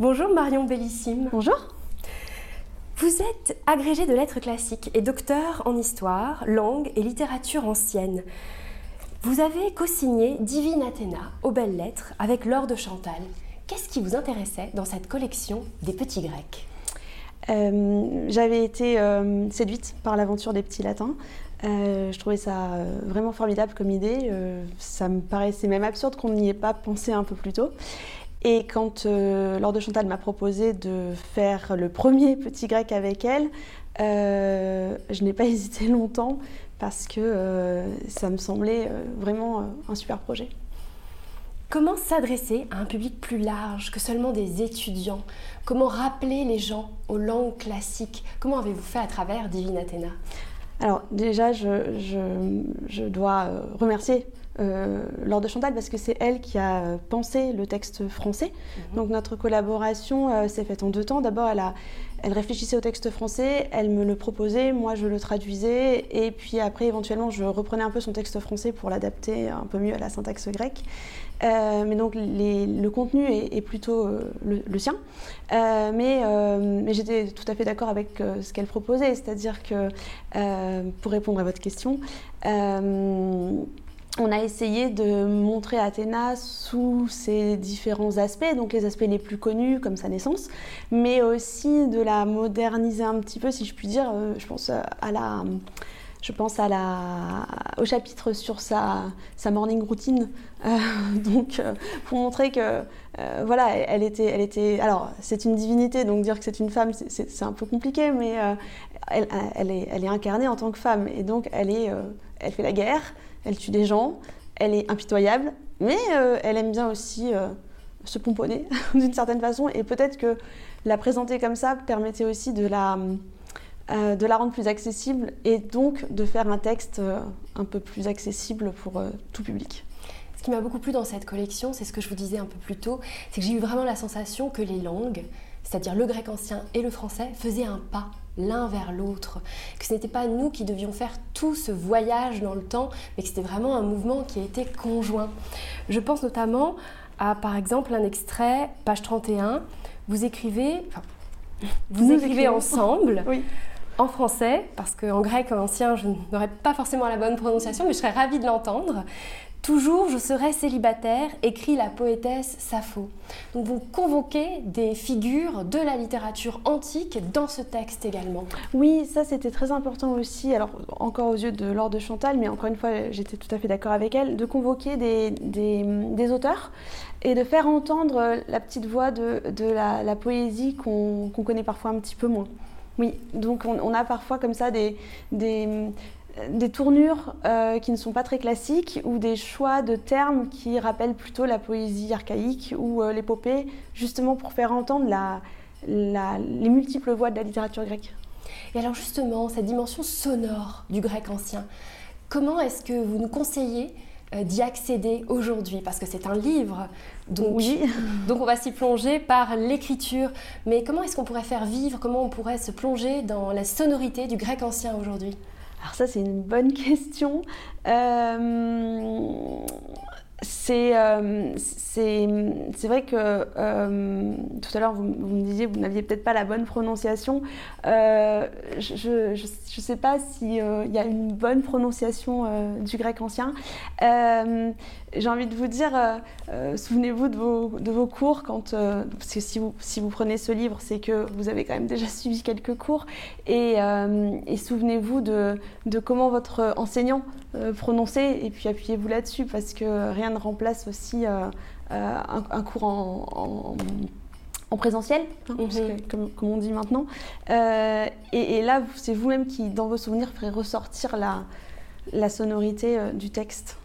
Bonjour Marion Bellissime. Bonjour. Vous êtes agrégée de lettres classiques et docteur en histoire, langue et littérature ancienne. Vous avez co-signé Divine Athéna aux belles lettres avec Laure de Chantal. Qu'est-ce qui vous intéressait dans cette collection des petits grecs euh, J'avais été euh, séduite par l'aventure des petits latins. Euh, je trouvais ça vraiment formidable comme idée. ça me paraissait même absurde qu'on n'y ait pas pensé un peu plus tôt. Et quand Laure de Chantal m'a proposé de faire le premier petit grec avec elle, je n'ai pas hésité longtemps parce que euh, ça me semblait euh, vraiment euh, un super projet. Comment s'adresser à un public plus large que seulement des étudiants? Comment rappeler les gens aux langues classiques? Comment avez-vous fait à travers Divine Athéna? Alors déjà, je, dois remercier Laure de Chantal parce que c'est elle qui a pensé le texte français. Mhm. Donc notre collaboration s'est faite en deux temps. D'abord, elle a, elle réfléchissait au texte français, elle me le proposait, moi je le traduisais, et puis après éventuellement je reprenais un peu son texte français pour l'adapter un peu mieux à la syntaxe grecque. Euh, mais donc le contenu est, plutôt euh, le, sien. Euh, mais, mais j'étais tout à fait d'accord avec ce qu'elle proposait, c'est-à-dire que, pour répondre à votre question, on a essayé de montrer Athéna sous ses différents aspects, donc les aspects les plus connus comme sa naissance, mais aussi de la moderniser un petit peu, si je puis dire. Euh, je pense à la, je pense à la, au chapitre sur sa, sa morning routine, euh, donc euh, pour montrer que voilà, elle était, elle était. Alors c'est une divinité, donc dire que c'est une femme, c'est un peu compliqué, mais elle, elle, est, elle est incarnée en tant que femme, et donc elle est, elle fait la guerre elle tue des gens, elle est impitoyable, mais euh, elle aime bien aussi euh, se pomponner d'une certaine façon. Et peut-être que la présenter comme ça permettait aussi de la, euh, de la rendre plus accessible et donc de faire un texte un peu plus accessible pour tout public. Ce qui m'a beaucoup plu dans cette collection, c'est ce que je vous disais un peu plus tôt, c'est que j'ai eu vraiment la sensation que les langues, c'est-à-dire le grec ancien et le français, faisaient un pas l'un vers l'autre, que ce n'était pas nous qui devions faire tout ce voyage dans le temps, mais que c'était vraiment un mouvement qui était conjoint. Je pense notamment à, par exemple, un extrait, page 31, vous écrivez, vous écrivez ensemble. En français, parce qu'en grec ancien, je n'aurais pas forcément la bonne prononciation, mais je serais ravie de l'entendre. Toujours je serai célibataire, écrit la poétesse Sappho. Donc vous convoquez des figures de la littérature antique dans ce texte également. Oui, ça c'était très important aussi, alors encore aux yeux de Laure de Chantal, mais encore une fois j'étais tout à fait d'accord avec elle, de convoquer des, auteurs et de faire entendre la petite voix de, la, poésie qu'on connaît parfois un petit peu moins. Oui, donc on, a parfois comme ça des des tournures euh, qui ne sont pas très classiques ou des choix de termes qui rappellent plutôt la poésie archaïque ou euh, l'épopée, justement pour faire entendre les multiples voix de la littérature grecque. Et alors justement, cette dimension sonore du grec ancien, comment est-ce que vous nous conseillez euh, d'y accéder aujourd'hui? Parce que c'est un livre, donc, oui. donc on va s'y plonger par l'écriture. Mais comment est-ce qu'on pourrait faire vivre, comment on pourrait se plonger dans la sonorité du grec ancien aujourd'hui? Alors ça, c'est une bonne question. Euh, euh, c'est vrai que euh, tout à l'heure, vous, me disiez vous n'aviez peut-être pas la bonne prononciation. je ne sais pas s'il y a une bonne prononciation du grec ancien. J'ai envie de vous dire, euh, euh, souvenez-vous de vos, de vos, cours, quand, euh, parce que si vous, si vous prenez ce livre, c'est que vous avez quand même déjà suivi quelques cours, et, et souvenez-vous de, de, comment votre enseignant prononçait, et puis appuyez-vous là-dessus, parce que rien remplace aussi un, un, cours en, en présentiel, hein, mhm. comme, comme, on dit maintenant. Et, et, là, c'est vous-même qui, dans vos souvenirs, ferez ressortir la, la sonorité du texte.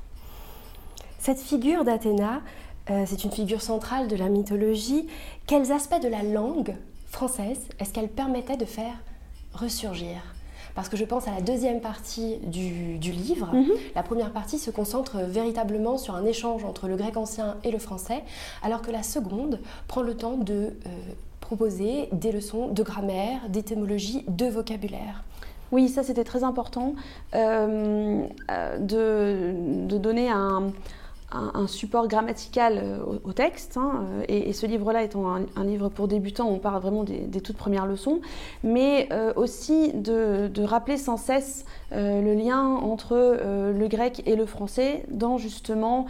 Cette figure d'Athéna, euh, c'est une figure centrale de la mythologie. Quels aspects de la langue française est-ce qu'elle permettait de faire ressurgir? Parce que je pense à la deuxième partie du, livre. Mhm. La première partie se concentre véritablement sur un échange entre le grec ancien et le français, alors que la seconde prend le temps de euh, proposer des leçons de grammaire, d'étymologie, de vocabulaire. Oui, ça c'était très important euh, de, donner un, un, support grammatical au, texte, hein, et, ce livre-là étant un, livre pour débutants, on parle vraiment des, toutes premières leçons, mais aussi de, de, rappeler sans cesse le lien entre le grec et le français dans justement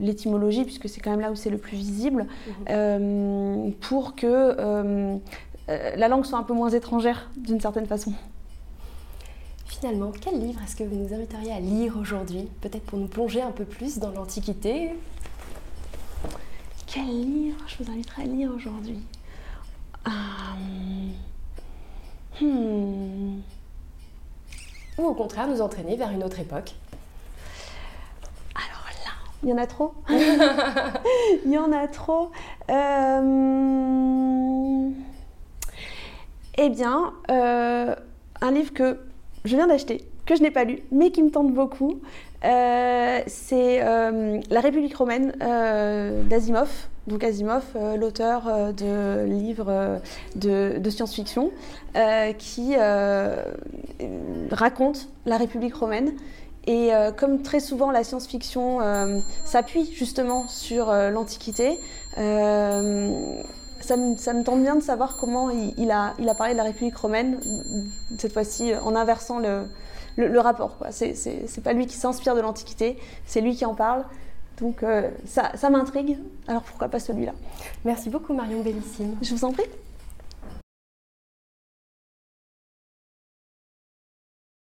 l'étymologie, puisque c'est quand même là où c'est le plus visible, mmh. pour que la langue soit un peu moins étrangère d'une certaine façon. Finalement, quel livre est-ce que vous nous inviteriez à lire aujourd'hui Peut-être pour nous plonger un peu plus dans l'Antiquité? Quel livre je vous inviterais à lire aujourd'hui? Euh, hmm. Ou au contraire, nous entraîner vers une autre époque Alors là, il y en a trop Il y en a trop. Euh, eh bien, euh, un livre que je viens d'acheter, que je n'ai pas lu, mais qui me tente beaucoup. Euh, c'est euh, La République romaine euh, d'Asimov. Donc Asimov, l'auteur de livres de, science-fiction, qui raconte la République romaine. Et comme très souvent la science-fiction s'appuie justement sur l'Antiquité, ça me, ça me, tente bien de savoir comment il, a, il, a, parlé de la République romaine, cette fois-ci en inversant le, le, rapport. C'est pas lui qui s'inspire de l'Antiquité, c'est lui qui en parle. Donc euh, ça, ça m'intrigue, alors pourquoi pas celui-là? Merci beaucoup Marion Bellissime. Je vous en prie.